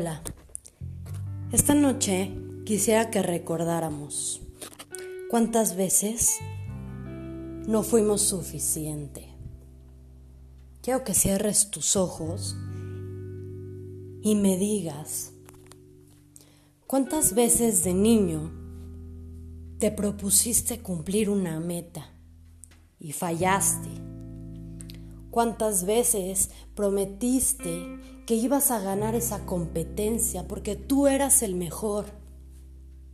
Hola, esta noche quisiera que recordáramos cuántas veces no fuimos suficiente. Quiero que cierres tus ojos y me digas cuántas veces de niño te propusiste cumplir una meta y fallaste. ¿Cuántas veces prometiste que ibas a ganar esa competencia porque tú eras el mejor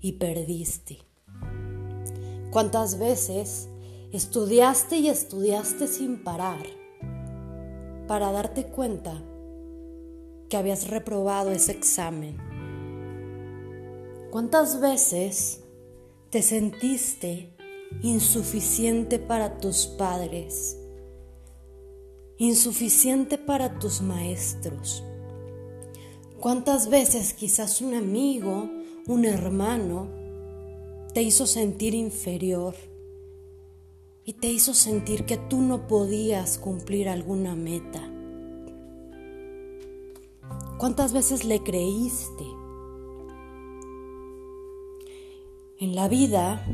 y perdiste? ¿Cuántas veces estudiaste y estudiaste sin parar para darte cuenta que habías reprobado ese examen? ¿Cuántas veces te sentiste insuficiente para tus padres? Insuficiente para tus maestros. ¿Cuántas veces quizás un amigo, un hermano, te hizo sentir inferior y te hizo sentir que tú no podías cumplir alguna meta? ¿Cuántas veces le creíste? En la vida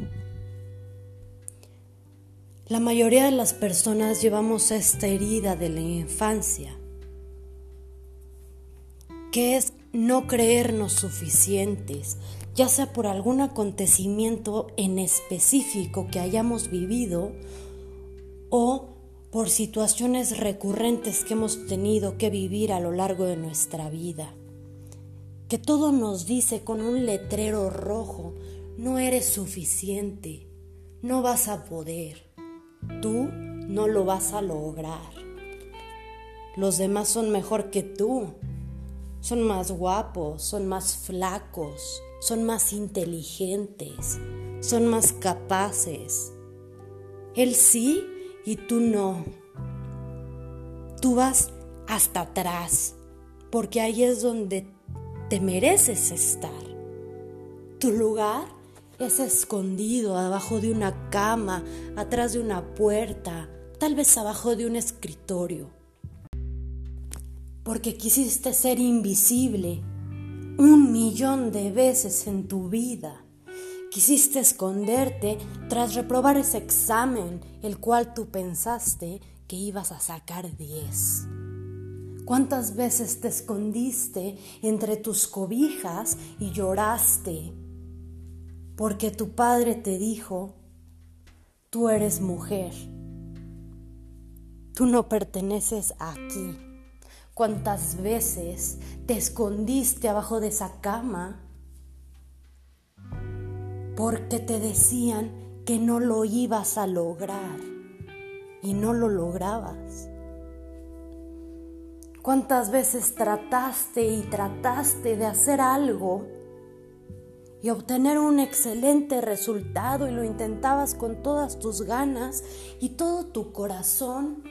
la mayoría de las personas llevamos esta herida de la infancia, que es no creernos suficientes, ya sea por algún acontecimiento en específico que hayamos vivido o por situaciones recurrentes que hemos tenido que vivir a lo largo de nuestra vida. Que todo nos dice con un letrero rojo, no eres suficiente, no vas a poder Tú no lo vas a lograr. Los demás son mejor que tú. Son más guapos, son más flacos, son más inteligentes, son más capaces. Él sí y tú no. Tú vas hasta atrás, porque ahí es donde te mereces estar. Tu lugar es escondido abajo de una cama, atrás de una puerta, tal vez abajo de un escritorio. Porque quisiste ser invisible un millón de veces en tu vida. Quisiste esconderte tras reprobar ese examen, el cual tú pensaste que ibas a sacar 10. ¿Cuántas veces te escondiste entre tus cobijas y lloraste porque tu padre te dijo, tú eres mujer, tú no perteneces aquí. ¿Cuántas veces te escondiste abajo de esa cama? Porque te decían que no lo ibas a lograr y no lo lograbas. ¿Cuántas veces trataste y trataste de hacer algo y obtener un excelente resultado y lo intentabas con todas tus ganas y todo tu corazón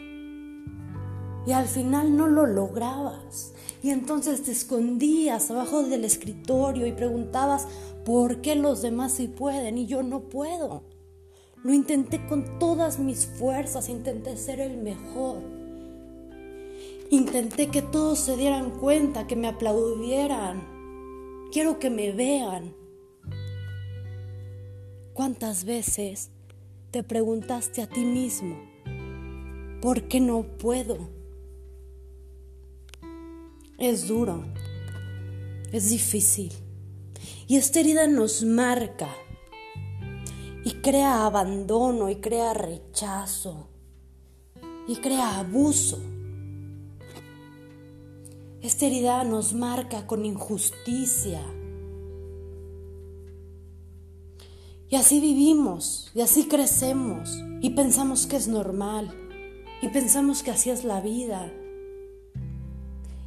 y al final no lo lograbas. Y entonces te escondías abajo del escritorio y preguntabas, ¿por qué los demás sí pueden y yo no puedo? Lo intenté con todas mis fuerzas, intenté ser el mejor. Intenté que todos se dieran cuenta, que me aplaudieran. Quiero que me vean. ¿Cuántas veces te preguntaste a ti mismo, ¿por qué no puedo? Es duro, es difícil. Y esta herida nos marca y crea abandono y crea rechazo y crea abuso. Esta herida nos marca con injusticia Y así vivimos, y así crecemos, y pensamos que es normal, y pensamos que así es la vida,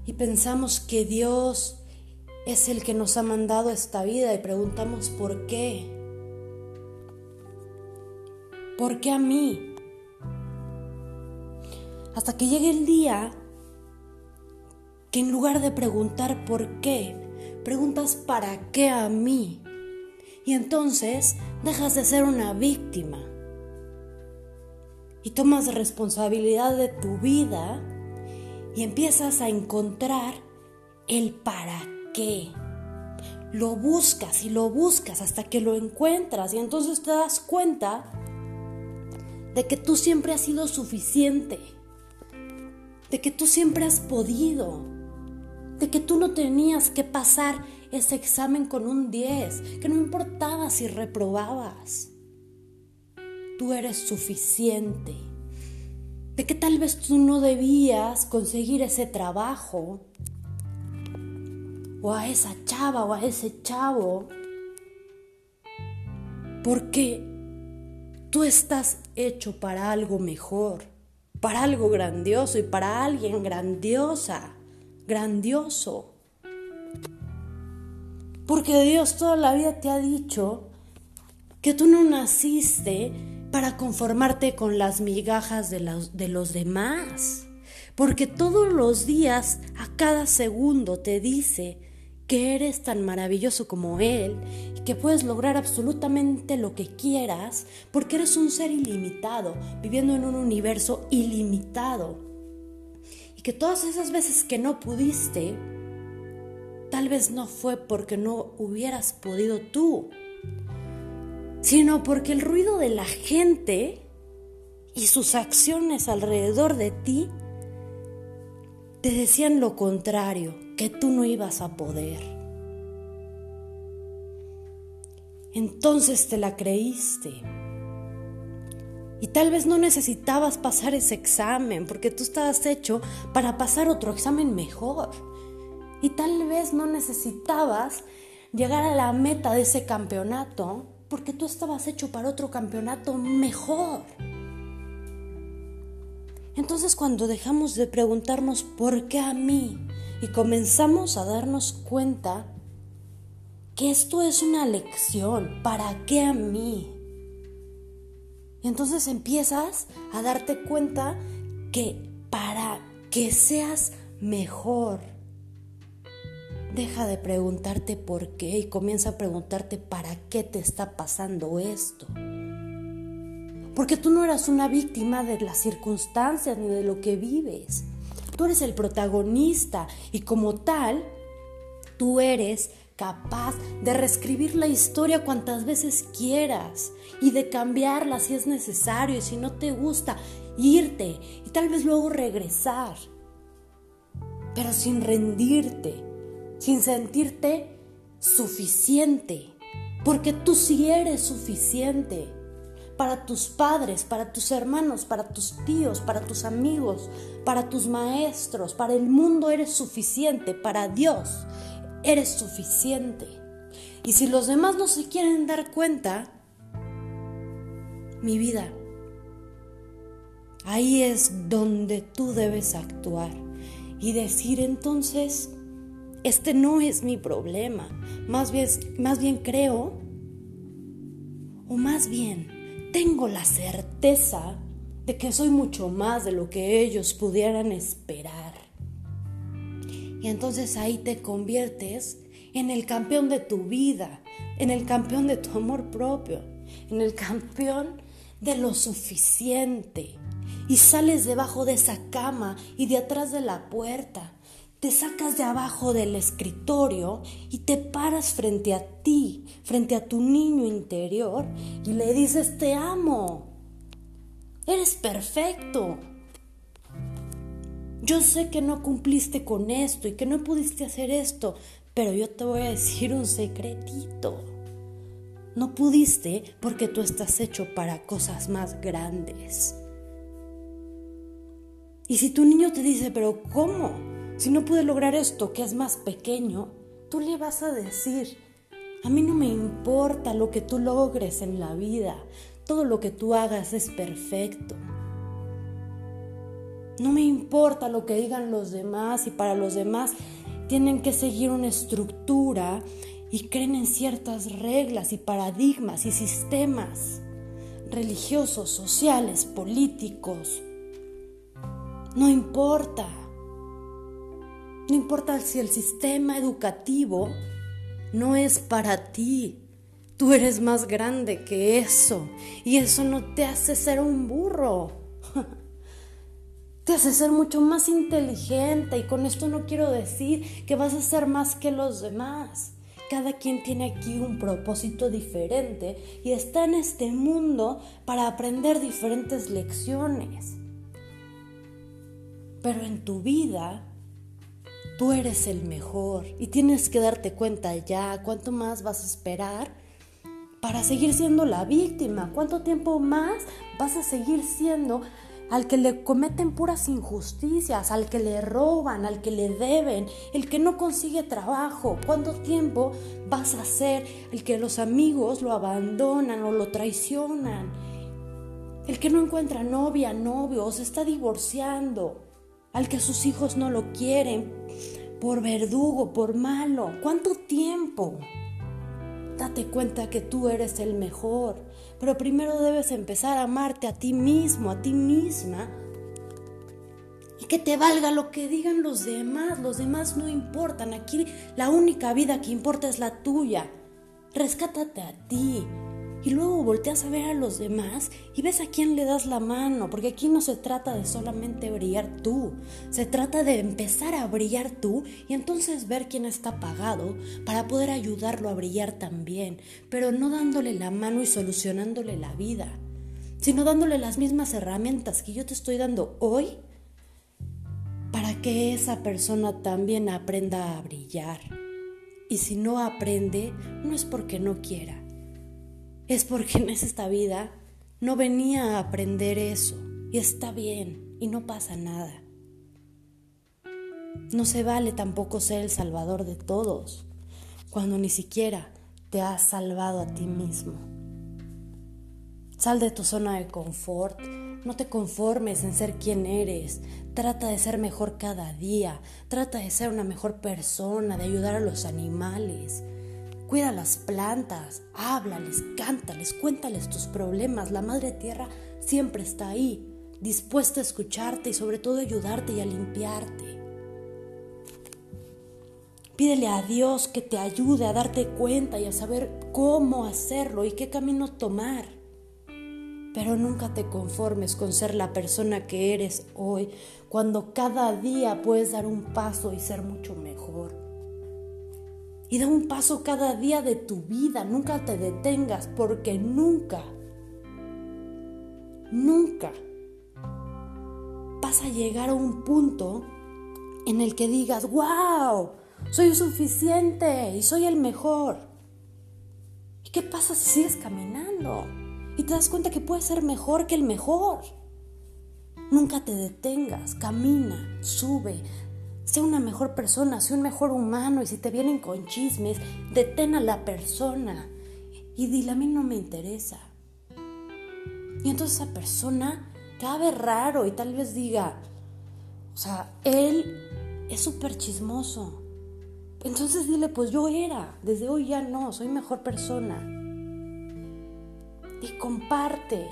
y pensamos que Dios es el que nos ha mandado esta vida y preguntamos por qué. ¿Por qué a mí? Hasta que llegue el día que en lugar de preguntar por qué, preguntas para qué a mí. Y entonces dejas de ser una víctima y tomas responsabilidad de tu vida y empiezas a encontrar el para qué. Lo buscas y lo buscas hasta que lo encuentras y entonces te das cuenta de que tú siempre has sido suficiente, de que tú siempre has podido, de que tú no tenías que pasar ese examen con un 10, que no importaba si reprobabas. Tú eres suficiente, de que tal vez tú no debías conseguir ese trabajo, o a esa chava o a ese chavo, porque tú estás hecho para algo mejor, para algo grandioso y para alguien grandiosa, grandioso. Porque Dios toda la vida te ha dicho que tú no naciste para conformarte con las migajas de los, de los demás. Porque todos los días, a cada segundo, te dice que eres tan maravilloso como Él y que puedes lograr absolutamente lo que quieras porque eres un ser ilimitado, viviendo en un universo ilimitado. Y que todas esas veces que no pudiste, tal vez no fue porque no hubieras podido tú, sino porque el ruido de la gente y sus acciones alrededor de ti te decían lo contrario, que tú no ibas a poder. Entonces te la creíste. Y tal vez no necesitabas pasar ese examen porque tú estabas hecho para pasar otro examen mejor. Y tal vez no necesitabas llegar a la meta de ese campeonato porque tú estabas hecho para otro campeonato mejor. Entonces cuando dejamos de preguntarnos por qué a mí y comenzamos a darnos cuenta que esto es una lección, ¿para qué a mí? Y entonces empiezas a darte cuenta que para que seas mejor, deja de preguntarte por qué y comienza a preguntarte para qué te está pasando esto. Porque tú no eras una víctima de las circunstancias ni de lo que vives. Tú eres el protagonista y como tal, tú eres capaz de reescribir la historia cuantas veces quieras y de cambiarla si es necesario y si no te gusta, irte y tal vez luego regresar. Pero sin rendirte, sin sentirte suficiente, porque tú sí eres suficiente para tus padres, para tus hermanos, para tus tíos, para tus amigos, para tus maestros, para el mundo eres suficiente, para Dios eres suficiente. Y si los demás no se quieren dar cuenta, mi vida, ahí es donde tú debes actuar y decir entonces, este no es mi problema, más bien, más bien creo, o más bien tengo la certeza de que soy mucho más de lo que ellos pudieran esperar. Y entonces ahí te conviertes en el campeón de tu vida, en el campeón de tu amor propio, en el campeón de lo suficiente. Y sales debajo de esa cama y de atrás de la puerta te sacas de abajo del escritorio y te paras frente a ti, frente a tu niño interior y le dices, te amo, eres perfecto. Yo sé que no cumpliste con esto y que no pudiste hacer esto, pero yo te voy a decir un secretito. No pudiste porque tú estás hecho para cosas más grandes. Y si tu niño te dice, pero ¿cómo? Si no pude lograr esto que es más pequeño, tú le vas a decir, a mí no me importa lo que tú logres en la vida, todo lo que tú hagas es perfecto. No me importa lo que digan los demás y para los demás tienen que seguir una estructura y creen en ciertas reglas y paradigmas y sistemas religiosos, sociales, políticos. No importa. No importa si el sistema educativo no es para ti. Tú eres más grande que eso. Y eso no te hace ser un burro. te hace ser mucho más inteligente y con esto no quiero decir que vas a ser más que los demás. Cada quien tiene aquí un propósito diferente y está en este mundo para aprender diferentes lecciones. Pero en tu vida, tú eres el mejor y tienes que darte cuenta ya cuánto más vas a esperar para seguir siendo la víctima, cuánto tiempo más vas a seguir siendo al que le cometen puras injusticias, al que le roban, al que le deben, el que no consigue trabajo, cuánto tiempo vas a ser el que los amigos lo abandonan o lo traicionan, el que no encuentra novia, novio o se está divorciando, al que sus hijos no lo quieren por verdugo, por malo, cuánto tiempo. Date cuenta que tú eres el mejor, pero primero debes empezar a amarte a ti mismo, a ti misma. Y que te valga lo que digan los demás. Los demás no importan. Aquí la única vida que importa es la tuya. Rescátate a ti y luego volteas a ver a los demás y ves a quién le das la mano, porque aquí no se trata de solamente brillar tú, se trata de empezar a brillar tú y entonces ver quién está apagado para poder ayudarlo a brillar también, pero no dándole la mano y solucionándole la vida, sino dándole las mismas herramientas que yo te estoy dando hoy para que esa persona también aprenda a brillar. Y si no aprende, no es porque no quiera, es porque en esta vida no venía a aprender eso. Y está bien y no pasa nada. No se vale tampoco ser el salvador de todos cuando ni siquiera te has salvado a ti mismo. Sal de tu zona de confort, no te conformes en ser quien eres, trata de ser mejor cada día, trata de ser una mejor persona, de ayudar a los animales, Cuida las plantas, háblales, cántales, cuéntales tus problemas. La Madre Tierra siempre está ahí, dispuesta a escucharte y sobre todo ayudarte y a limpiarte. Pídele a Dios que te ayude a darte cuenta y a saber cómo hacerlo y qué camino tomar. Pero nunca te conformes con ser la persona que eres hoy, cuando cada día puedes dar un paso y ser mucho mejor y da un paso cada día de tu vida. Nunca te detengas porque nunca, nunca vas a llegar a un punto en el que digas, wow, soy suficiente y soy el mejor. ¿Y qué pasa si sigues caminando? Y te das cuenta que puedes ser mejor que el mejor. Nunca te detengas, camina, sube, Sé una mejor persona, sé un mejor humano y si te vienen con chismes, detén a la persona y dile a mí no me interesa. Y entonces esa persona ver raro y tal vez diga, o sea, él es súper chismoso. Entonces dile, pues yo era, desde hoy ya no, soy mejor persona. Y comparte.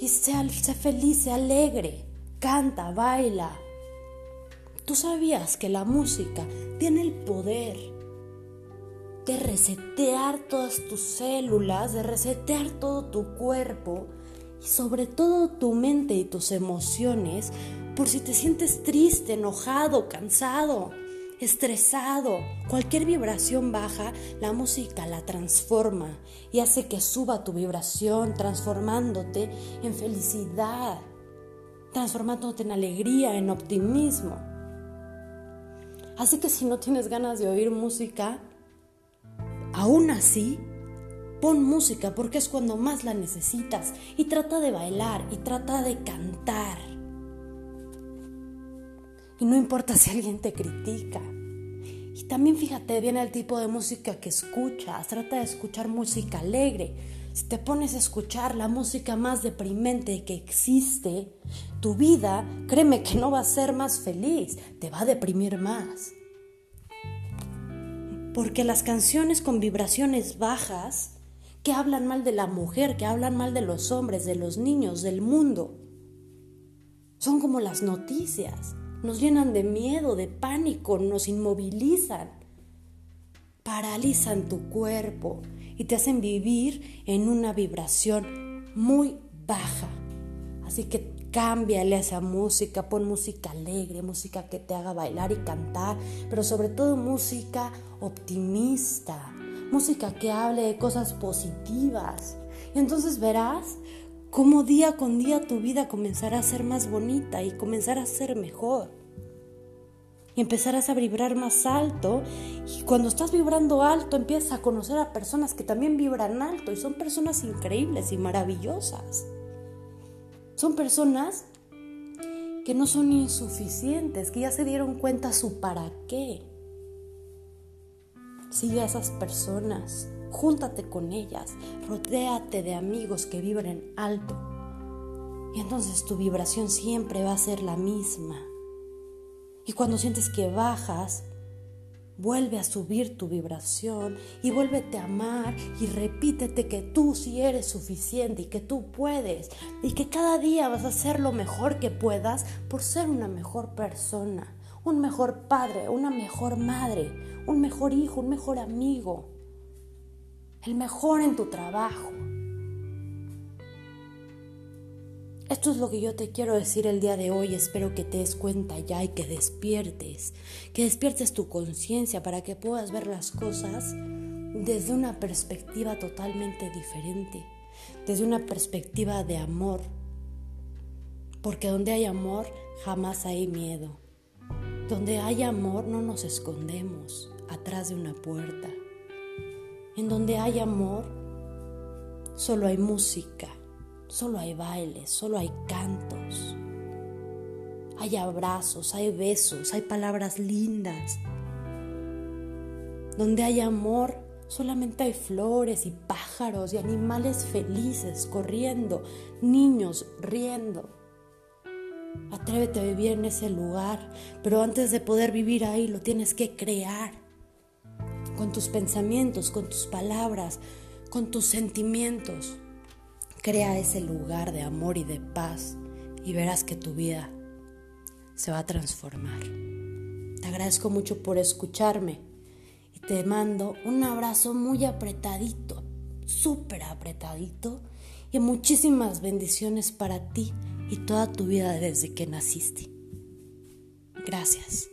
Y sé, sé feliz, sé alegre. Canta, baila, ¿Tú sabías que la música tiene el poder de resetear todas tus células, de resetear todo tu cuerpo y sobre todo tu mente y tus emociones por si te sientes triste, enojado, cansado, estresado? Cualquier vibración baja, la música la transforma y hace que suba tu vibración, transformándote en felicidad, transformándote en alegría, en optimismo. Así que si no tienes ganas de oír música, aún así, pon música porque es cuando más la necesitas y trata de bailar y trata de cantar. Y no importa si alguien te critica. Y también fíjate bien el tipo de música que escuchas. Trata de escuchar música alegre. Si te pones a escuchar la música más deprimente que existe, tu vida, créeme que no va a ser más feliz, te va a deprimir más. Porque las canciones con vibraciones bajas, que hablan mal de la mujer, que hablan mal de los hombres, de los niños, del mundo, son como las noticias. Nos llenan de miedo, de pánico, nos inmovilizan, paralizan tu cuerpo y te hacen vivir en una vibración muy baja. Así que cámbiale esa música, pon música alegre, música que te haga bailar y cantar, pero sobre todo música optimista, música que hable de cosas positivas. Y entonces verás cómo día con día tu vida comenzará a ser más bonita y comenzará a ser mejor. Y empezarás a vibrar más alto. Y cuando estás vibrando alto, empiezas a conocer a personas que también vibran alto y son personas increíbles y maravillosas. Son personas que no son insuficientes, que ya se dieron cuenta su para qué. Sigue a esas personas, júntate con ellas, rodéate de amigos que vibren alto. Y entonces tu vibración siempre va a ser la misma. Y cuando sientes que bajas, Vuelve a subir tu vibración y vuélvete a amar y repítete que tú sí eres suficiente y que tú puedes y que cada día vas a hacer lo mejor que puedas por ser una mejor persona, un mejor padre, una mejor madre, un mejor hijo, un mejor amigo, el mejor en tu trabajo. Esto es lo que yo te quiero decir el día de hoy. Espero que te des cuenta ya y que despiertes, que despiertes tu conciencia para que puedas ver las cosas desde una perspectiva totalmente diferente, desde una perspectiva de amor. Porque donde hay amor jamás hay miedo. Donde hay amor no nos escondemos atrás de una puerta. En donde hay amor solo hay música Solo hay bailes, solo hay cantos. Hay abrazos, hay besos, hay palabras lindas. Donde hay amor, solamente hay flores y pájaros y animales felices corriendo, niños riendo. Atrévete a vivir en ese lugar, pero antes de poder vivir ahí lo tienes que crear. Con tus pensamientos, con tus palabras, con tus sentimientos. Crea ese lugar de amor y de paz y verás que tu vida se va a transformar. Te agradezco mucho por escucharme y te mando un abrazo muy apretadito, súper apretadito y muchísimas bendiciones para ti y toda tu vida desde que naciste. Gracias.